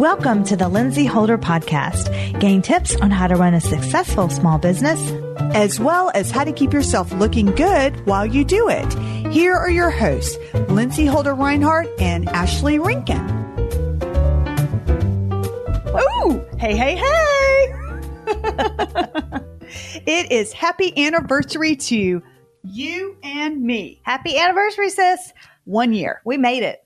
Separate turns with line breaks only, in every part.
Welcome to the Lindsey Holder Podcast. Gain tips on how to run a successful small business,
as well as how to keep yourself looking good while you do it. Here are your hosts, Lindsey Holder Reinhardt and Ashley Renken. Ooh, hey, hey, hey! it is happy anniversary to you and me.
happy anniversary, sis.
One year.
We made it.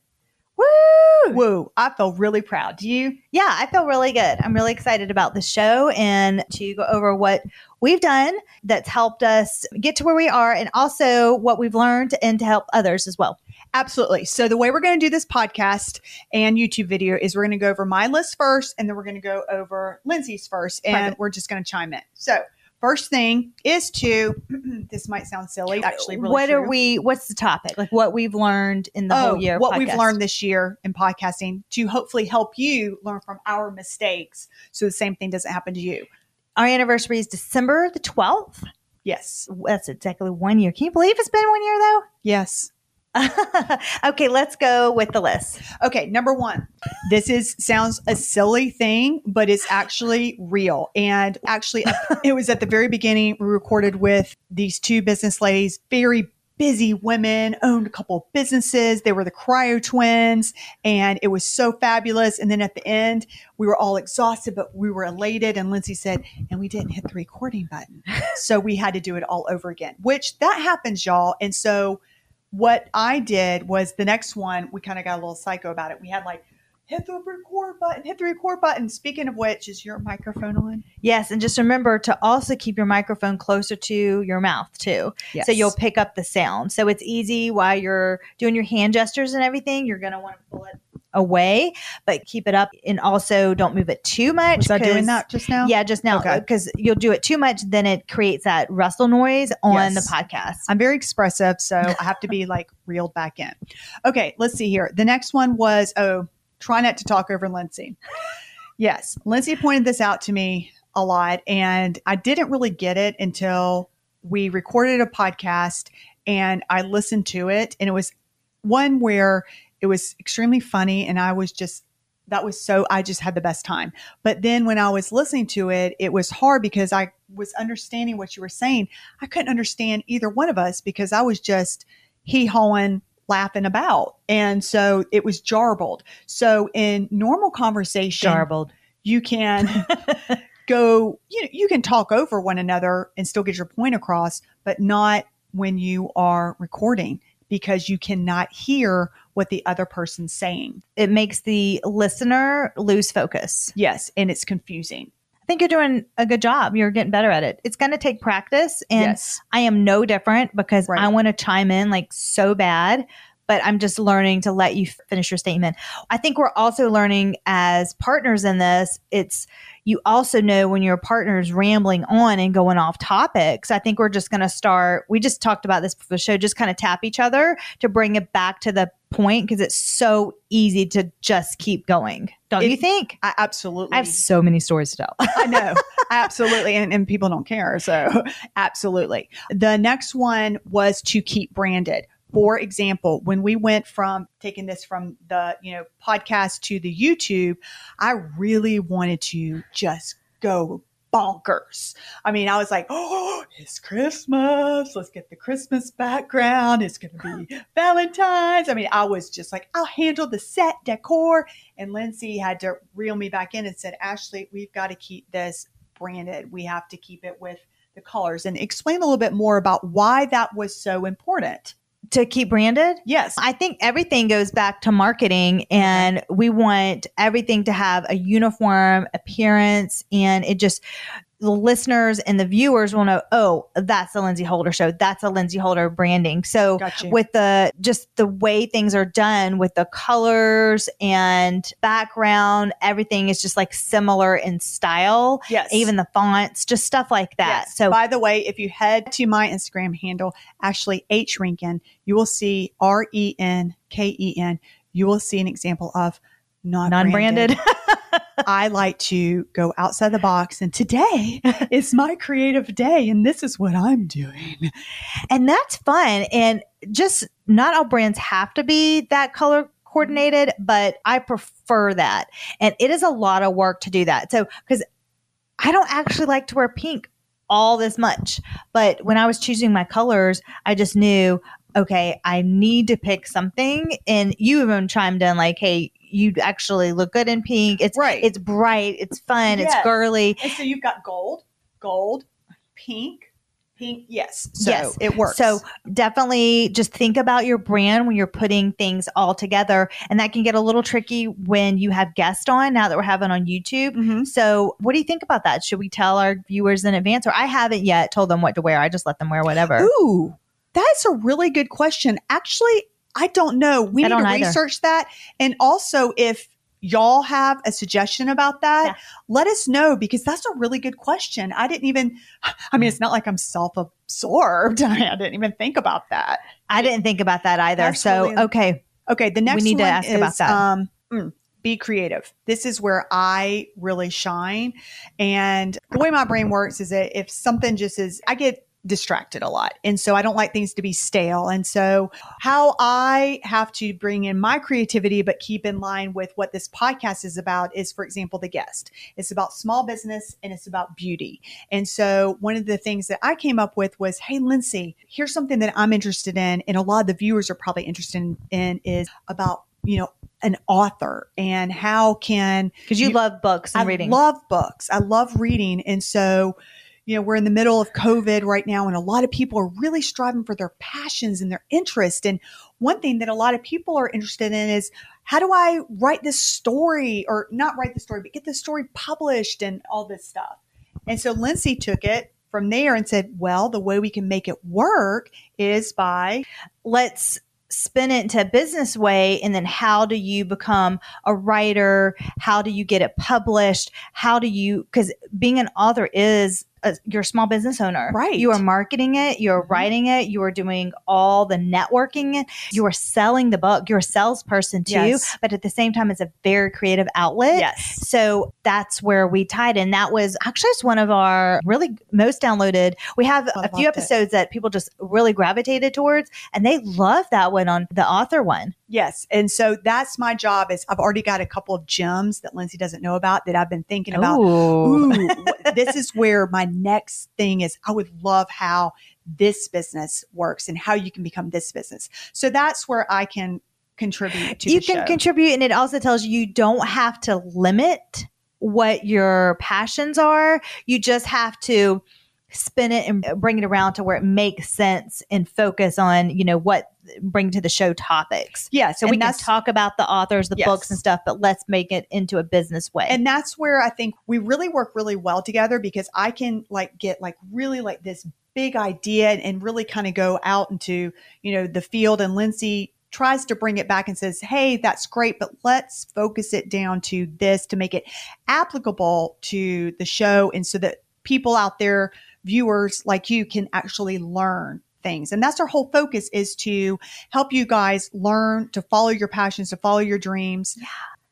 Woo! Woo! I feel really proud. Do you?
Yeah, I feel really good. I'm really excited about the show and to go over what we've done that's helped us get to where we are and also what we've learned and to help others as well.
Absolutely. So the way we're going to do this podcast and YouTube video is we're going to go over my list first, and then we're going to go over Lindsey's first, and
Perfect.
we're just going to chime in. So first thing is to. this might sound silly, actually. Really
what are we what's the topic? Like what we've learned in the
oh,
whole year.
what we've learned this year in podcasting to hopefully help you learn from our mistakes, so the same thing doesn't happen to you.
Our anniversary is December the 12th.
Yes.
That's exactly one year. Can you believe it's been one year though?
Yes.
okay, let's go with the list.
Okay, number one. This is sounds a silly thing, but it's actually real. And actually, it was at the very beginning. We recorded with these two business ladies, very busy women, owned a couple of businesses. They were the cryo twins, and it was so fabulous. And then at the end, we were all exhausted, but we were elated. And Lindsey said, and we didn't hit the recording button. so we had to do it all over again, which that happens, y'all. And so what I did was the next one, we kind of got a little psycho about it. We had like, hit the record button, hit the record button. Speaking of which, is your microphone on?
Yes, and just remember to also keep your microphone closer to your mouth too.
Yes.
So you'll pick up the sound. So it's easy while you're doing your hand gestures and everything. You're going to want to pull it away, but keep it up and also don't move it too much.
Was I doing that just now?
Yeah, just now
Okay.
because you'll do it too much, then it creates that rustle noise on
Yes.
the podcast.
I'm very expressive, so I have to be like reeled back in. Okay, let's see here. The next one was oh, try not to talk over Lindsey. Yes, Lindsey pointed this out to me a lot, and I didn't really get it until we recorded a podcast and I listened to it, and it was one where it was extremely funny, and I was just that was so I just had the best time. But then when I was listening to it, it was hard because I was understanding what you were saying. I couldn't understand either one of us because I was just hee hawing, laughing about. And so it was jarbled. So in normal conversation,
Jarbled.
you can go, you know, you can talk over one another and still get your point across, but not when you are recording because you cannot hear what the other person's saying.
It makes the listener lose focus.
Yes. And it's confusing.
I think you're doing a good job. You're getting better at it. It's going to take practice. And
yes.
I am no different because
Right.
I want to chime in like so bad, but I'm just learning to let you finish your statement. I think we're also learning as partners in this. It's you also know when your partner's rambling on and going off topics. I think we're just going to start. We just talked about this before the show, just kind of tap each other to bring it back to the point because it's so easy to just keep going. Don't
It-
you think?
I absolutely
I have so many stories to tell.
I know. absolutely. And, and people don't care. So, absolutely. The next one was to keep branded. For example, when we went from taking this from the, you know, podcast to the YouTube, I really wanted to just go bonkers. I mean, I was like, oh, it's Christmas. Let's get the Christmas background. It's going to be Valentine's. I mean, I was just like, I'll handle the set decor. And Lindsey had to reel me back in and said, Ashley, we've got to keep this branded. We have to keep it with the colors and explain a little bit more about why that was so important.
To keep branded?
Yes.
I think everything goes back to marketing and we want everything to have a uniform appearance and it just the listeners and the viewers will know, oh, that's a Lindsey Holder show. That's a Lindsey Holder branding. So
Gotcha.
with the just the way things are done with the colors and background, everything is just like similar in style.
yes.
Even the fonts, just stuff like that.
Yes.
So
by the way, if you head to my Instagram handle, Ashley H Renken, you will see R E N K E N. You will see an example of non
non-branded.
I like to go outside the box, and today is my creative day, and this is what I'm doing.
and that's fun and just not all brands have to be that color coordinated, but I prefer that. And it is a lot of work to do that. So, because I don't actually like to wear pink all this much, but when I was choosing my colors, I just knew, okay, I need to pick something. And you even chimed in like, hey, you actually look good in pink. It's
Right.
It's bright. It's fun. It's girly.
And so you've got gold, gold, pink, pink. Yes. So
Yes.
it works.
So definitely just think about your brand when you're putting things all together. And that can get a little tricky when you have guests on now that we're having on YouTube.
Mhm.
So what do you think about that? Should we tell our viewers in advance? Or I haven't yet told them what to wear. I just let them wear whatever.
Ooh, that's a really good question. Actually, I don't know. We
I
need to
either.
research that. And also, if y'all have a suggestion about that,
Yeah.
let us know because that's a really good question. I didn't even, I mean, it's not like I'm self absorbed. I didn't even think about that.
I didn't think about that either. So, okay.
Okay, the next we
need to
one
ask
is,
about that.
Um, mm, be creative. This is where I really shine. And the way my brain works is that if something just is, I get distracted a lot. And so I don't like things to be stale. And so how I have to bring in my creativity, but keep in line with what this podcast is about is, for example, the guest. It's about small business and it's about beauty. And so one of the things that I came up with was, Hey, Lindsey, here's something that I'm interested in. And a lot of the viewers are probably interested in, is about, you know, an author and how can
Because you,
You-
love books and
I
reading.
love books. I love reading. And so, you know, we're in the middle of COVID right now, and a lot of people are really striving for their passions and their interest. And one thing that a lot of people are interested in is how do I write this story or not write the story, but get the story published and all this stuff. And so Lindsey took it from there and said, well, the way we can make it work is by
let's spin it into a business way and then how do you become a writer how do you get it published how do you because being an author is a, you're a small business owner
Right.
you are marketing it you're
Mhm.
writing it you are doing all the networking you are selling the book you're a salesperson too
Yes.
but at the same time it's a very creative outlet
yes.
so that's where we tied in. That was actually just one of our really most downloaded. We have
I
a few
loved it.
episodes that people just really gravitated towards, and they love that one on the author one.
Yes. And so that's my job is I've already got a couple of gems that Lindsey doesn't know about that I've been thinking about.
Ooh.
Ooh, this is where my next thing is. I would love how this business works and how you can become this business. So that's where I can contribute to
you can
show.
contribute, and it also tells you you don't have to limit what your passions are. You just have to spin it and bring it around to where it makes sense and focus on you know what bring to the show topics.
yeah. So
So we
and
can talk about the authors, the
Yes.
books and stuff, but let's make it into a business way.
and that's where I think we really work really well together because I can like get like really like this big idea and, and really kind of go out into, you know, the field and Lindsey tries to bring it back and says, Hey, that's great, but let's focus it down to this to make it applicable to the show. And so that people out there, viewers like you can actually learn things. And that's our whole focus is to help you guys learn to follow your passions, to follow your dreams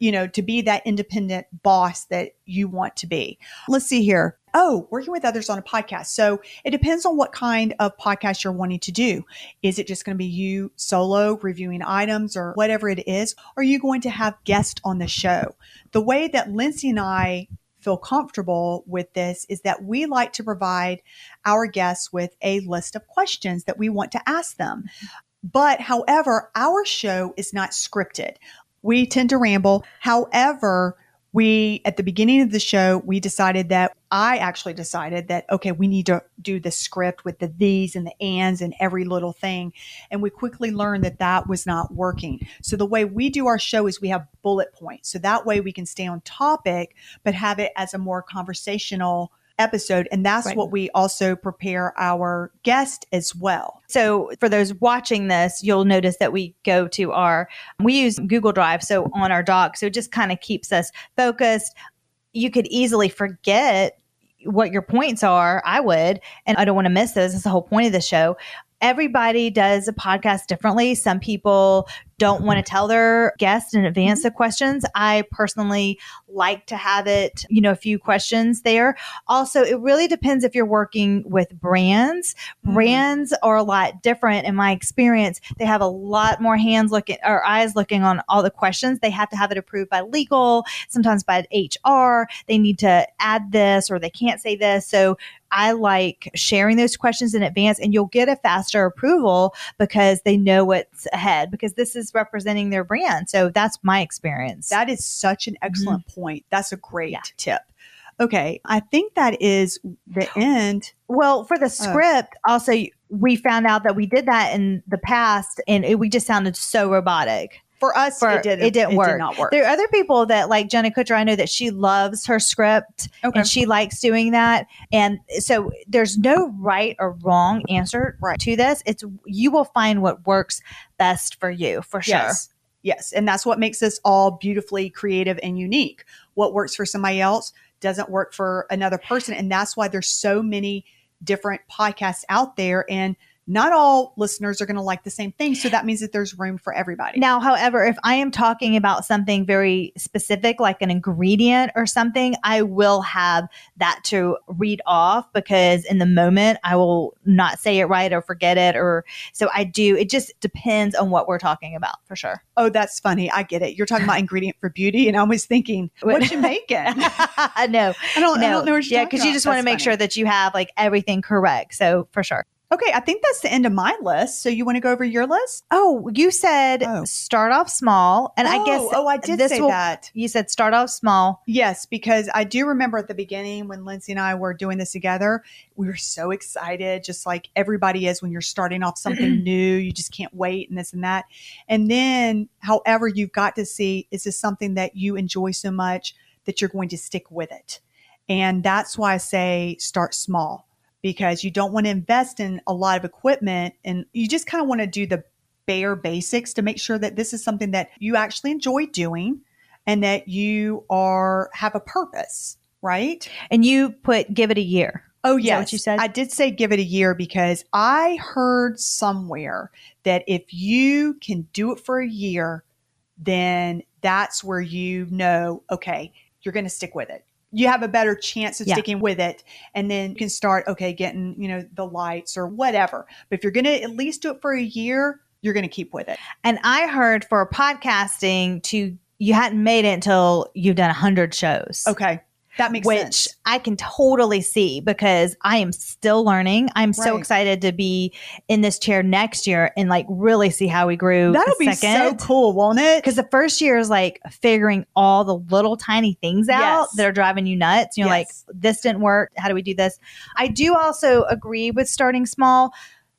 you know, to be that independent boss that you want to be. Let's see here. Oh, working with others on a podcast. So it depends on what kind of podcast you're wanting to do. Is it just going to be you solo reviewing items or whatever it is? Or are you going to have guests on the show? The way that Lindsey and I feel comfortable with this is that we like to provide our guests with a list of questions that we want to ask them. But however, our show is not scripted we tend to ramble. However, we, at the beginning of the show, we decided that I actually decided that, okay, we need to do the script with the these and the ands and every little thing. And we quickly learned that that was not working. So the way we do our show is we have bullet points. So that way we can stay on topic, but have it as a more conversational episode. And that's
Right.
what we also prepare our guest as well.
So for those watching this, you'll notice that we go to our we use Google Drive so on our doc. So it just kind of keeps us focused. You could easily forget what your points are. I would, and I don't want to miss those. That's the whole point of the show. everybody does a podcast differently. Some people don't want to tell their guests in advance
Mm-hmm.
the questions. I personally like to have it, you know, a few questions there. Also, it really depends if you're working with brands.
Mhm.
Brands are a lot different in my experience. They have a lot more hands looking or eyes looking on all the questions. They have to have it approved by legal, sometimes by HR. They need to add this or they can't say this. So I like sharing those questions in advance and you'll get a faster approval because they know what's ahead because this is representing their brand. So that's my experience.
That is such an excellent point. That's a great
Mm-hmm. Yeah.
tip. Okay, I think that is the end.
well, for the script, also we found out that we did that in the past and it, we just sounded so robotic.
For us,
For-
it didn't.
it didn't work.
did not work.
There are other people that like Jenna Kutcher. I know that she loves her script
okay.
and she likes doing that. And so there's no right or wrong answer
Right.
to this. It's you will find what works best for you for sure.
Yes. Yes. And that's what makes us all beautifully creative and unique. What works for somebody else doesn't work for another person. And that's why there's so many different podcasts out there. And not all listeners are going to like the same thing. So that means that there's room for everybody.
Now, however, if I am talking about something very specific, like an ingredient or something, I will have that to read off because in the moment I will not say it right or forget it. Or so I do. It just depends on what we're talking about for sure.
oh, that's funny. I get it. You're talking about ingredient for beauty. And I was thinking, what you making?
no,
I don't, I don't know what you're
yeah, because you just want to make sure that you have like everything correct. So for sure.
Okay, I think that's the end of my list. So you want to go over your list?
Oh, you said
Oh.
start off small, and I guess
oh, oh, I did
this
say
will-
that.
you said start off small.
Yes, because I do remember at the beginning when Lindsey and I were doing this together, we were so excited, just like everybody is when you're starting off something new. You just can't wait and this and that. And then, however, you've got to see is this something that you enjoy so much that you're going to stick with it. And that's why I say start small because you don't want to invest in a lot of equipment and you just kind of want to do the bare basics to make sure that this is something that you actually enjoy doing and that you are have a purpose, right?
And you put give it a year.
Oh
that
yes,
what you said?
I did say give it a year because I heard somewhere that if you can do it for a year, then that's where you know, okay, you're going to stick with it. You have a better chance of
Yeah.
sticking with it, and then you can start, okay, getting you know the lights or whatever. But if you're going to at least do it for a year, you're going to keep with it.
And I heard for podcasting to you hadn't made it until you've done a hundred shows.
Okay, that makes
Which
sense.
Which I can totally see because I am still learning. I'm so excited to be in this chair next year and like really see how we grew.
That'll be so cool, won't it?
Because the first year is like figuring all the little tiny things out
Yes.
that are driving you nuts. You're like, this didn't work. How do we do this? I do also agree with starting small,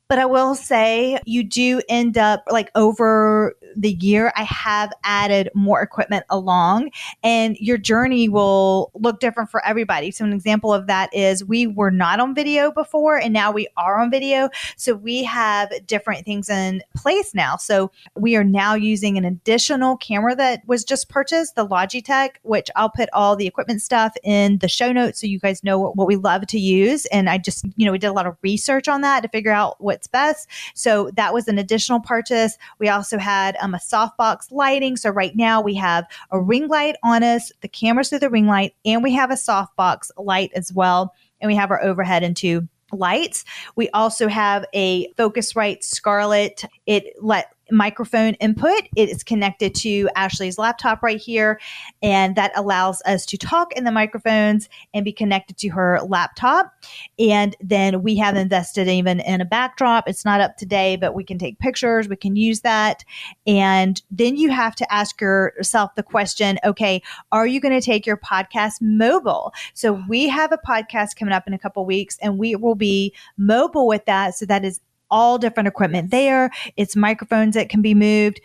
but I will say you do end up like over the year, I have added more equipment along, and your journey will look different for everybody. So, an example of that is we were not on video before, and now we are on video. So, we have different things in place now. So, we are now using an additional camera that was just purchased, the Logitech, which I'll put all the equipment stuff in the show notes so you guys know what, what we love to use. And I just, you know, we did a lot of research on that to figure out what's best. So that was an additional purchase. We also had um, a softbox lighting. So right now we have a ring light on us, the cameras through the ring light, and we have a softbox light as well. And we have our overhead and two lights. We also have a Focusrite Scarlett. It let microphone input. It is connected to Ashley's laptop right here, and that allows us to talk in the microphones and be connected to her laptop. And then we have invested even in a backdrop. It's not up today, but we can take pictures. We can use that. And then you have to ask yourself the question okay, are you going to take your podcast mobile? So we have a podcast coming up in a couple weeks, and we will be mobile with that. So that is all different equipment there. It's microphones that can be moved.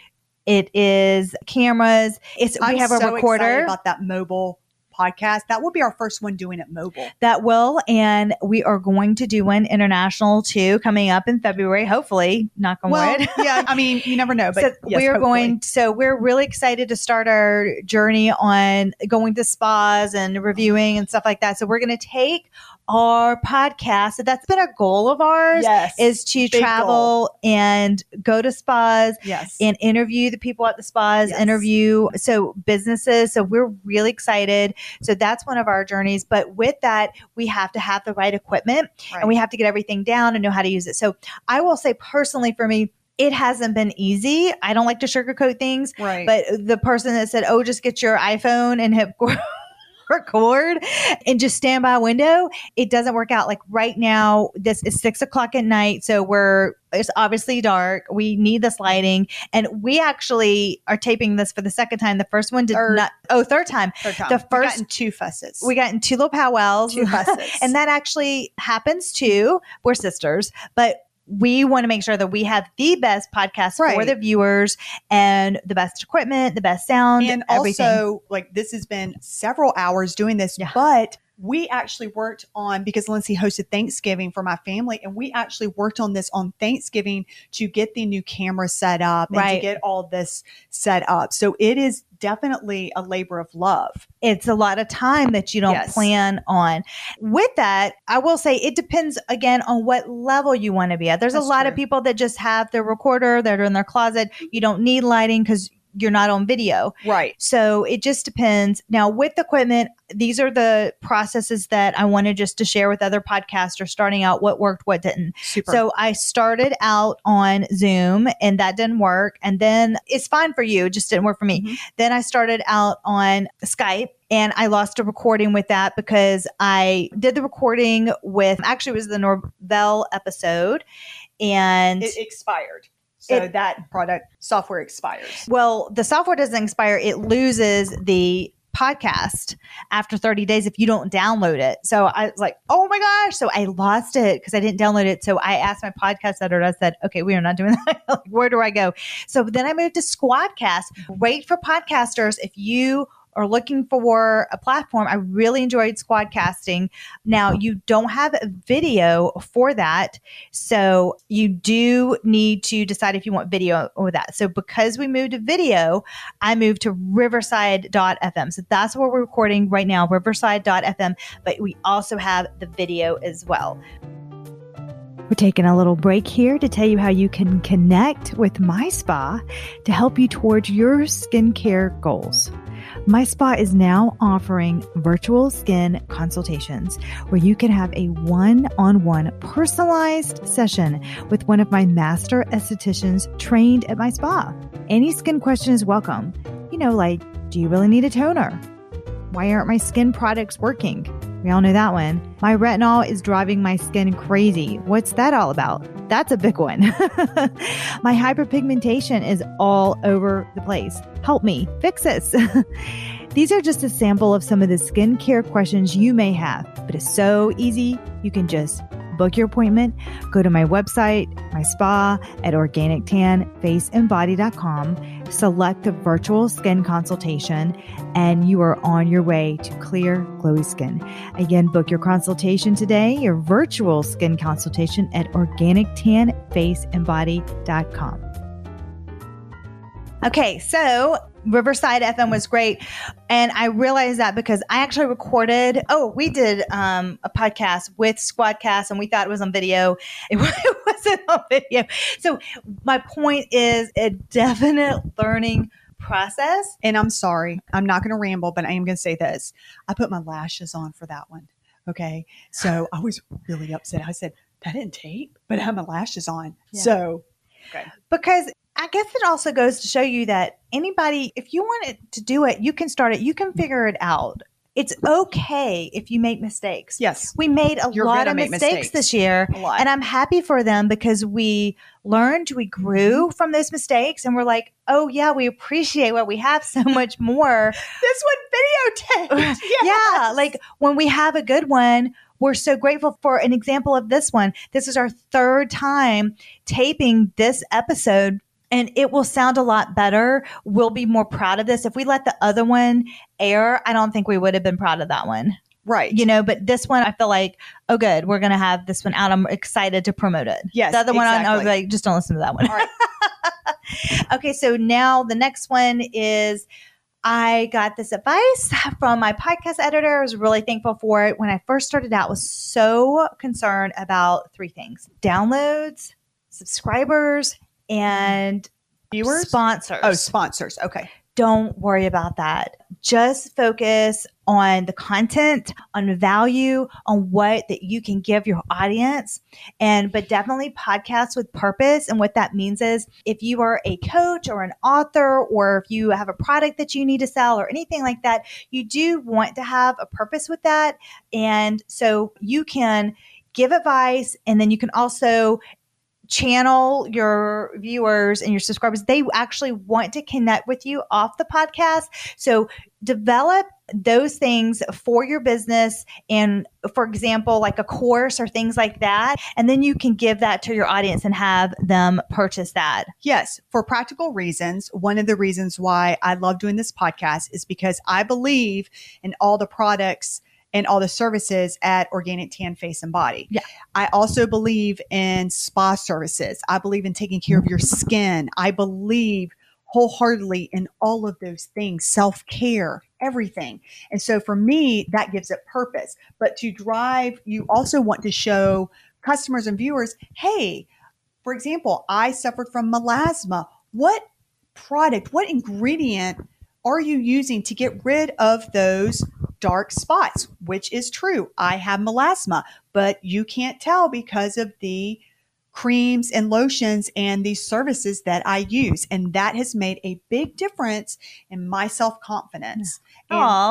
It is cameras. It's
I'm
we have a
so excited
recorder
about that mobile podcast. That will be our first one doing it mobile.
that will, and we are going to do one international too coming up in February. Hopefully, knock on
Well,
wood.
yeah, I mean, you never know, but
so
yes,
we're
hopefully.
going so we're really excited to start our journey on going to spas and reviewing and stuff like that so we're going to take our podcast. So that's been a goal of ours
Yes.
is to travel and go to spas
yes.
and interview the people at the spas,
Yes.
interview so businesses. So we're really excited. So that's one of our journeys. But with that, we have to have the right equipment
Right.
and we have to get everything down and know how to use it. So I will say personally for me, it hasn't been easy. I don't like to sugarcoat things,
right.
but the person that said, "Oh, just get your iPhone and hit record and just stand by a window," it doesn't work out. Like right now, this is six o'clock at night, so we're it's obviously dark. We need this lighting, and we actually are taping this for the second time. The first one did
Third.
not. Oh, third time.
Third time.
the first-
gotten two fusses.
We got in two little powwows,
two fusses.
and that actually happens too. We're sisters, but we want to make sure that we have the best podcast for the viewers and the best equipment, the best sound,
and
everything.
also like this has been several hours doing this
Yeah.
but we actually worked on because Lindsey hosted Thanksgiving for my family, and we actually worked on this on Thanksgiving to get the new camera set up and to get all this set up. So it is definitely a labor of love.
it's a lot of time that you don't
Yes.
plan on. With that, I will say it depends again on what level you want to be at. There's
That's
a lot
true.
of people that just have their recorder, that are in their closet. You don't need lighting because you're not on video.
Right.
So it just depends. Now, with equipment, these are the processes that I wanted just to share with other podcasters starting out what worked, what didn't.
Super.
So I started out on Zoom and that didn't work. And then it's fine for you, it just didn't work for me.
Mhm.
Then I started out on Skype and I lost a recording with that because I did the recording with actually it was the Norvell episode. And
it expired. So
It-
that product software expires.
well, the software doesn't expire, it loses the podcast after 30 days if you don't download it. So I was like, oh my gosh. So I lost it because I didn't download it. So I asked my podcast editor, I said, okay, we are not doing that. like, where do I go? So then I moved to Squadcast. Great for podcasters. If you are looking for a platform, I really enjoyed Squadcasting. Now, you don't have a video for that. So you do need to decide if you want video or that. So because we moved to video, I moved to riverside.fm. So that's where we're recording right now, riverside.fm. But we also have the video as well. We're taking a little break here to tell you how you can connect with My Spa to help you towards your skincare goals. My Spa is now offering virtual skin consultations where you can have a one on one personalized session with one of my master estheticians trained at my spa. Any skin question is welcome. You know, like, do you really need a toner? Why aren't my skin products working? We all know that one. My retinol is driving my skin crazy. What's that all about? That's a big one. my hyperpigmentation is all over the place. Help me fix this. These are just a sample of some of the skincare questions you may have, but it's so easy. You can just book your appointment, go to my website, my spa at organictanfaceandbody.com, select the virtual skin consultation, and you are on your way to clear, glowy skin. Again, book your consultation today, your virtual skin consultation at organictanfaceandbody.com. Okay, so Riverside FM was great. And I realized that because I actually recorded, oh, we did um, a podcast with Squadcast and we thought it was on video. It, it wasn't on video. So my point is a definite learning process.
And I'm sorry, I'm not going to ramble, but I am going to say this. I put my lashes on for that one. Okay. So I was really upset. I said, that didn't tape, but I had my lashes on.
Yeah.
So,
because I guess it also goes to show you that anybody, if you want it to do it, you can start it, you can figure it out. It's okay if you make mistakes.
yes,
We made a
You're
lot of mistakes,
mistakes.
this year,
a lot.
and I'm happy for them because we learned, we grew mm-hmm. from those mistakes, and we're like, oh, yeah, we appreciate what we have so much more.
this one videotaped.
Yeah, like when we have a good one, we're so grateful for an example of this one. This is our third time taping this episode. And it will sound a lot better. We'll be more proud of this. If we let the other one air, I don't think we would have been proud of that one.
right.
You know, but this one, I feel like, oh, good, we're going to have this one out. I'm excited to promote it.
Yes,
The other one, I was like, just don't listen to that one.
All right.
okay, so now the next one is I got this advice from my podcast editor. I was really thankful for it. When I first started out, was so concerned about three things: downloads, subscribers, Mm-hmm. and
Viewers?
sponsors.
Oh, sponsors. Okay.
don't worry about that. Just focus on the content, on value, on what that you can give your audience. And but definitely podcasts with purpose. And what that means is if you are a coach or an author or if you have a product that you need to sell or anything like that, you do want to have a purpose with that. And so you can give advice and then you can also channel your viewers and your subscribers they actually want to connect with you off the podcast. So develop those things for your business and for example like a course or things like that. And then you can give that to your audience and have them purchase that.
Yes, for practical reasons. One of the reasons why I love doing this podcast is because I believe in all the products and all the services at Organic Tan Face and Body.
Yeah.
I also believe in spa services. I believe in taking care of your skin. I believe wholeheartedly in all of those things, self care, everything. And so for me, that gives it purpose. But to drive, you also want to show customers and viewers, hey, for example, I suffered from melasma. What product, what ingredient are you using to get rid of those dark spots? Which is true. I have melasma, but you can't tell because of the creams and lotions and these services that I use. And that has made a big difference in my self confidence.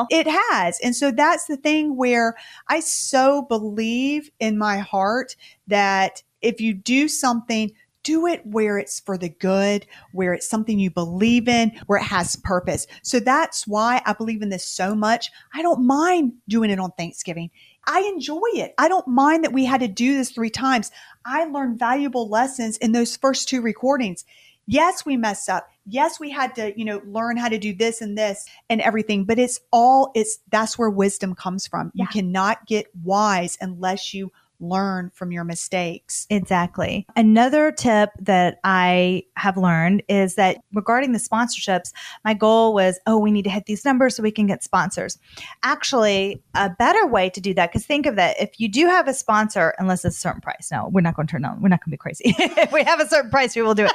It has. And so that's the thing where I so believe in my heart that if you do something, do it where it's for the good, where it's something you believe in, where it has purpose. So that's why I believe in this so much. I don't mind doing it on Thanksgiving. I enjoy it. I don't mind that we had to do this three times. I learned valuable lessons in those first two recordings. Yes, we messed up. Yes, we had to, you know, learn how to do this and this and everything, but it's all it's that's where wisdom comes from. You cannot get wise unless you learn from your mistakes.
Exactly. Another tip that I have learned is that regarding the sponsorships, my goal was, oh, we need to hit these numbers so we can get sponsors. Actually, a better way to do that, because think of that if you do have a sponsor, unless it's a certain price, no, we're not going to turn on, we're not going to be crazy. if we have a certain price, we will do it.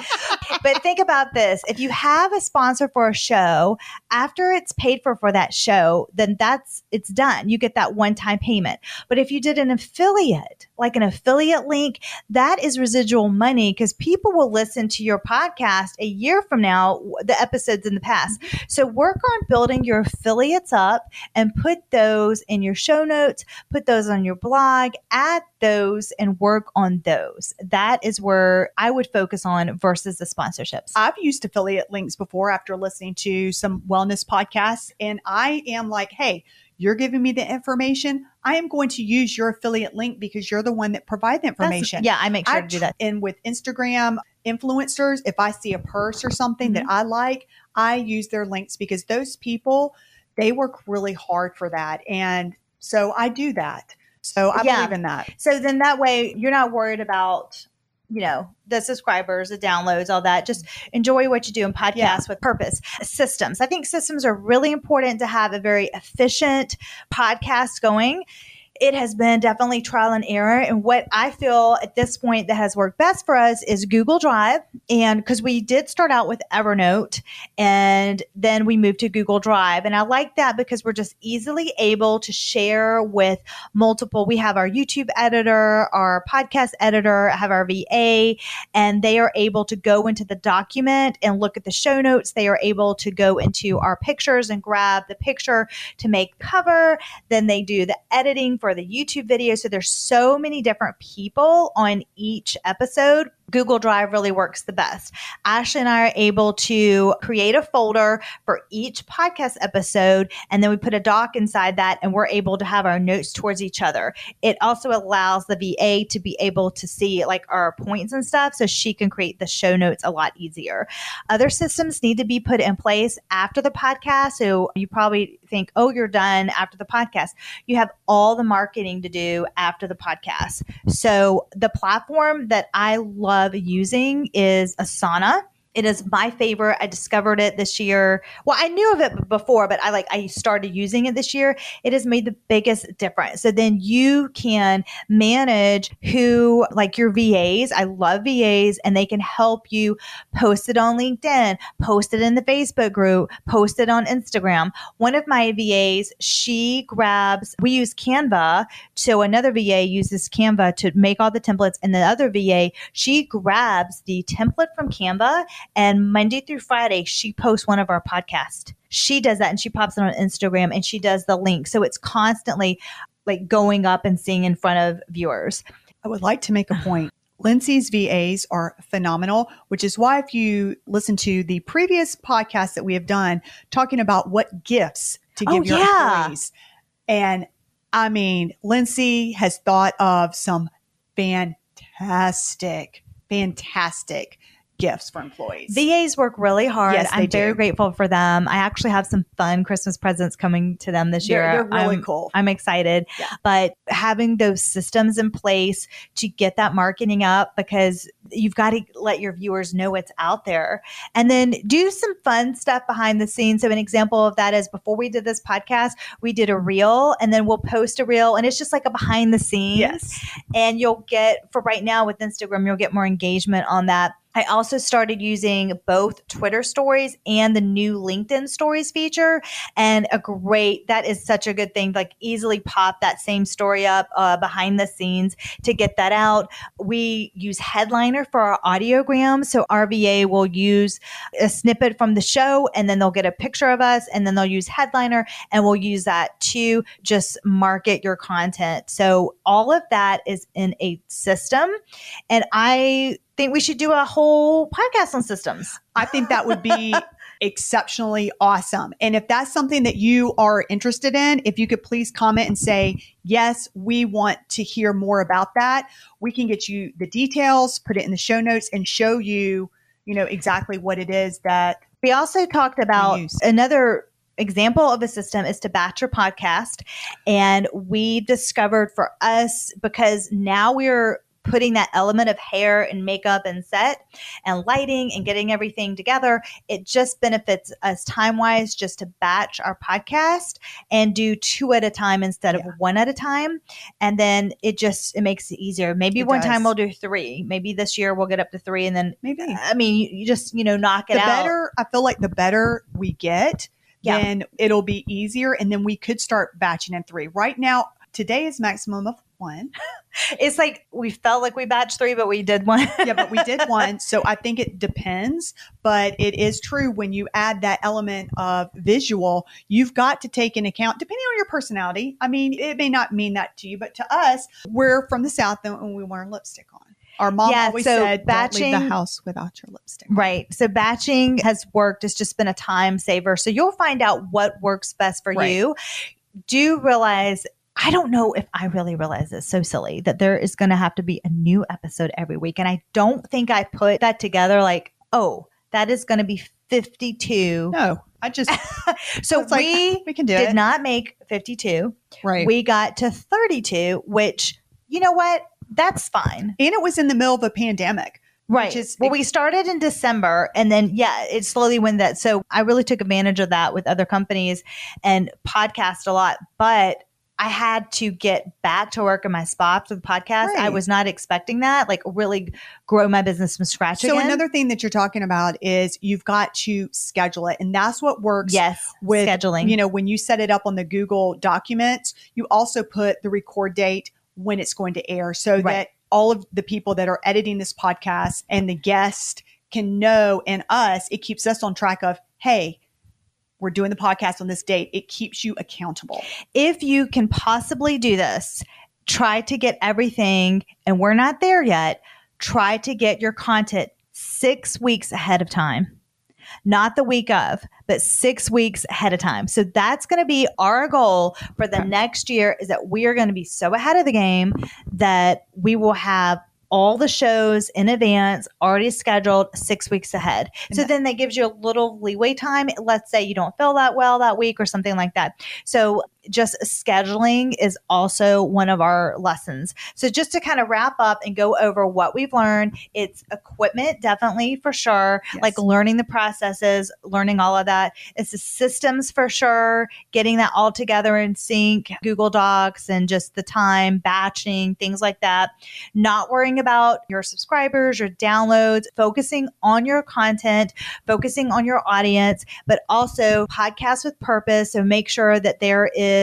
but think about this if you have a sponsor for a show, after it's paid for for that show, then that's it's done. You get that one time payment. But if you did an affiliate, like an affiliate link, that is residual money because people will listen to your podcast a year from now, the episodes in the past. Mm-hmm. So work on building your affiliates up and put those in your show notes, put those on your blog, add those and work on those. That is where I would focus on versus the sponsorships.
I've used affiliate links before after listening to some wellness podcasts, and I am like, hey, you're giving me the information. I am going to use your affiliate link because you're the one that provide the
That's-
information.
yeah, I make sure
I
to do that.
And with Instagram influencers, if I see a purse or something that
Mm-hmm.
I like, I use their links because those people, they work really hard for that. And so I do that. So I
Yeah.
believe in that.
So then that way you're not worried about, you know, the subscribers, the downloads, all that. Just enjoy what you do in podcasts
Yeah.
with purpose. Systems. I think systems are really important to have a very efficient podcast going. It has been definitely trial and error. And what I feel at this point that has worked best for us is Google Drive. And because we did start out with Evernote and then we moved to Google Drive. And I like that because we're just easily able to share with multiple. We have our YouTube editor, our podcast editor, have our VA, and they are able to go into the document and look at the show notes. They are able to go into our pictures and grab the picture to make cover. Then they do the editing for the YouTube video. So there's so many different people on each episode. Google Drive really works the best. Ashley and I are able to create a folder for each podcast episode, and then we put a doc inside that, and we're able to have our notes towards each other. It also allows the VA to be able to see like our points and stuff, so she can create the show notes a lot easier. Other systems need to be put in place after the podcast. So you probably think, oh, you're done after the podcast. You have all the marketing to do after the podcast. So the platform that I love using is Asana. It is my favorite. I discovered it this year. Well, I knew of it before, but I like I started using it this year. It has made the biggest difference. So then you can manage who like your VAs. I love VAs and they can help you post it on LinkedIn, post it in the Facebook group, post it on Instagram. One of my VAs, she grabs we use Canva. So another VA uses Canva to make all the templates and the other VA, she grabs the template from Canva and Monday through Friday, she posts one of our podcasts. She does that and she pops it on Instagram and she does the link. So it's constantly like going up and seeing in front of viewers.
I would like to make a point. Lindsey's VAs are phenomenal, which is why if you listen to the previous podcast that we have done talking about what gifts to oh, give
Oh,
your
yeah.
employees. And I mean, Lindsay has thought of some fantastic, fantastic gifts for employees.
VAs work really hard.
Yes, they
I'm very grateful for them. I actually have some fun Christmas presents coming to them this
They're-
year.
they're really
I'm-
cool.
I'm excited.
Yeah.
But having those systems in place to get that marketing up because you've got to let your viewers know what's out there and then do some fun stuff behind the scenes. So an example of that is before we did this podcast, we did a reel and then we'll post a reel and it's just like a behind the scenes
yes.
and you'll get for right now with Instagram, you'll get more engagement on that. I also started using both Twitter stories and the new LinkedIn stories feature. And a great, that is such a good thing. Like easily pop that same story up uh, behind the scenes to get that out. We use Headliner for our audiogram. So RVA will use a snippet from the show and then they'll get a picture of us and then they'll use Headliner and we'll use that to just market your content. So all of that is in a system. And I think we should do a whole podcast on systems.
I think that would be exceptionally awesome. And if that's something that you are interested in, if you could please comment and say, yes, we want to hear more about that, we can get you the details, put it in the show notes, and show you, you know, exactly what it is that
We also talked about another example of a system is to batch your podcast. And we discovered for us, because now we're putting that element of hair and makeup and set and lighting and getting everything together, it just benefits us time wise just to batch our podcast and do two at a time instead
Yeah.
of one at a time. And then it just it makes it easier. Maybe
It
one time
does.
we'll do three. Maybe this year we'll get up to three and then
maybe
I mean you, you just, you know, knock it
the
out.
better I feel like the better we get,
Yeah.
then it'll be easier. And then we could start batching in three. Right now, today is maximum of one.
It's like we felt like we batched three, but we did one.
yeah, but we did one. So I think it depends. But it is true when you add that element of visual, you've got to take into account, depending on your personality. I mean, it may not mean that to you, but to us, we're from the South and we wear lipstick on. Our mom
Yeah,
always
so
said, Don't leave the house without your lipstick.
Right. So batching has worked. It's just been a time saver. So you'll find out what works best for
Right.
you. Do realize, I don't know if I really realize this so silly that there is going to have to be a new episode every week. And I don't think I put that together like, oh, that is going to be 52.
No, I just,
so
it's like,
we
we can do
did
it.
not make 52.
right.
We got to 32, which, you know what? That's fine.
and it was in the middle of a pandemic.
Right.
is-
well, we started in December and then, yeah, it slowly went that. So I really took advantage of that with other companies and podcast a lot. But I had to get back to work in my spots with podcasts. I
Right.
was not expecting that, like really grow my business from scratch
So
again.
another thing that you're talking about is you've got to schedule it. And that's what works
yes,
with
scheduling.
You know, when you set it up on the Google documents, you also put the record date when it's going to air so
Right.
that all of the people that are editing this podcast and the guest can know and us, it keeps us on track of, hey, we're doing the podcast on this date. It keeps you accountable.
if you can possibly do this, try to get everything, and we're not there yet. Try to get your content six weeks ahead of time, not the week of, but six weeks ahead of time. So that's going to be our goal for the next year is that we are going to be so ahead of the game that we will have all the shows in advance already scheduled six weeks ahead. So then that gives you a little leeway time. Let's say you don't feel that well that week or something like that. So just scheduling is also one of our lessons. So just to kind of wrap up and go over what we've learned, it's equipment, definitely for sure,
Yes.
like learning the processes, learning all of that. It's the systems for sure, getting that all together in sync, Google Docs and just the time, batching, things like that. Not worrying about your subscribers, your downloads, focusing on your content, focusing on your audience, but also podcast with purpose. So make sure that there is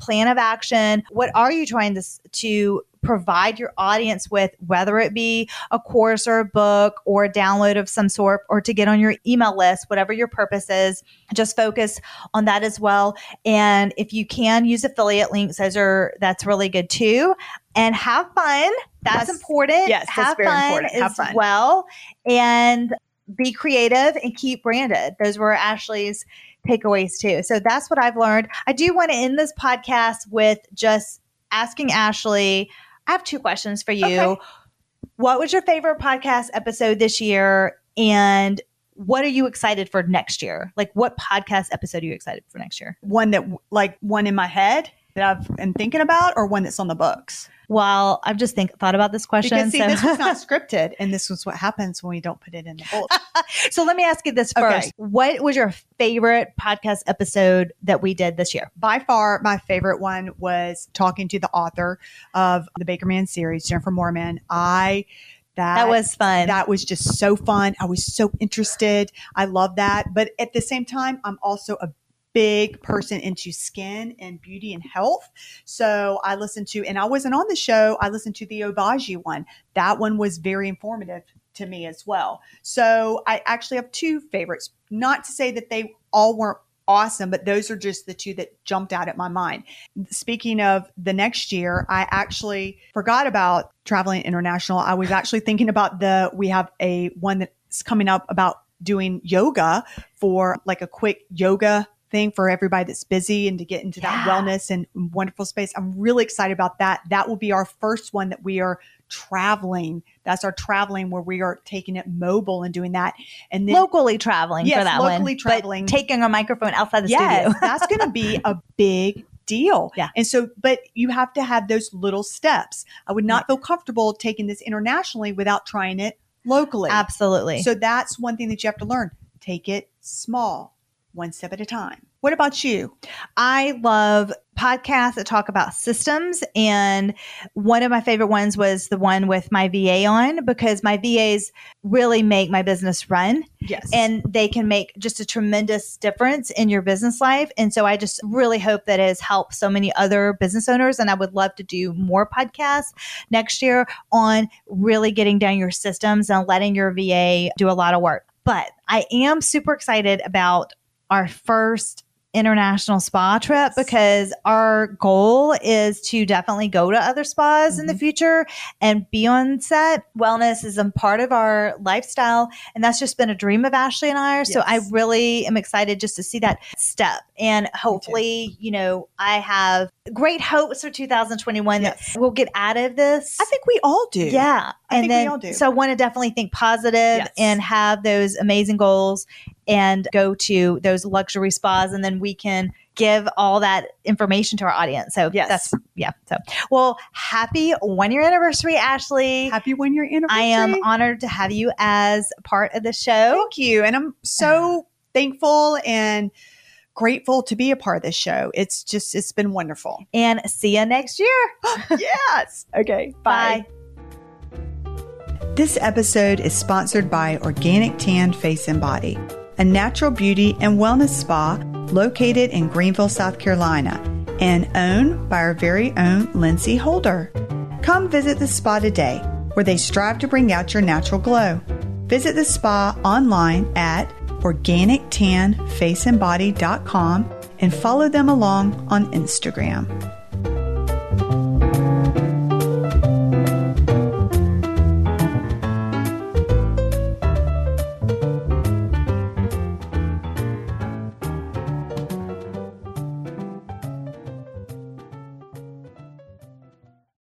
plan of action. What are you trying to, to provide your audience with, whether it be a course or a book or a download of some sort, or to get on your email list, whatever your purpose is, just focus on that as well. And if you can use affiliate links, those are that's really good too. And have fun. That's,
That's-
important.
yes, that's
have
very
fun
important. Have
as
fun.
well. And be creative and keep branded. Those were Ashley's takeaways too. So that's what I've learned. I do want to end this podcast with just asking Ashley. I have two questions for you.
Okay.
What was your favorite podcast episode this year? And what are you excited for next year? Like, what podcast episode are you excited for next year?
one that like one in my head that I've been thinking about, or one that's on the books.
Well, I've just think thought about this question.
Because see,
so.
this was not scripted, and this was what happens when we don't put it in the book.
so let me ask you this
Okay.
first. What was your favorite podcast episode that we did this year?
By far, my favorite one was talking to the author of the Baker Man series, Jennifer Moorman. I that,
That was fun.
that was just so fun. I was so interested. I love that, but at the same time, I'm also a big person into skin and beauty and health. So I listened to, and I wasn't on the show. I listened to the Obagi one. That one was very informative to me as well. So I actually have two favorites. Not to say that they all weren't awesome, but those are just the two that jumped out at my mind. Speaking of the next year, I actually forgot about traveling international. I was actually thinking about the, we have a one that's coming up about doing yoga for like a quick yoga thing for everybody that's busy and to get into that wellness and wonderful space. I'm really excited about that. That will be our first one that we are traveling. That's our traveling where we are taking it mobile and doing that. And then
locally traveling
Yes,
for that one.
locally
but
traveling.
taking a microphone outside the
yes,
studio.
that's going to be a big deal.
Yeah.
And so, but you have to have those little steps. I would not feel comfortable taking this internationally without trying it locally.
Absolutely.
So that's one thing that you have to learn. Take it small, one step at a time. What about you?
I love podcasts that talk about systems. And one of my favorite ones was the one with my VA on because my VAs really make my business run
Yes.
and they can make just a tremendous difference in your business life. And so I just really hope that it has helped so many other business owners. And I would love to do more podcasts next year on really getting down your systems and letting your VA do a lot of work. But I am super excited about our first international spa trip because our goal is to definitely go to other spas in the
Mhm.
future and be on set. Wellness is a part of our lifestyle, and that's just been a dream of Ashley and I. So I really am excited just to see that step. And hopefully, you know, I have great hopes for 2021
Yes.
that we'll get out of this.
I think we all do.
Yeah.
I
and
think we
then,
all do.
so I want to definitely think positive
Yes.
and have those amazing goals and go to those luxury spas. And then we can give all that information to our audience. So
Yes.
that's, yeah. So, well, happy one year anniversary, Ashley.
Happy one year anniversary.
I am honored to have you as part of the show.
Thank you. And I'm so uh-huh. thankful and grateful to be a part of this show. It's just, it's been wonderful.
And see you next year.
yes. Okay.
Bye.
This episode is sponsored by Organic Tan Face and Body, a natural beauty and wellness spa located in Greenville, South Carolina, and owned by our very own Lindsey Holder. Come visit the spa today, where they strive to bring out your natural glow. Visit the spa online at organictanfaceandbody.com and follow them along on Instagram.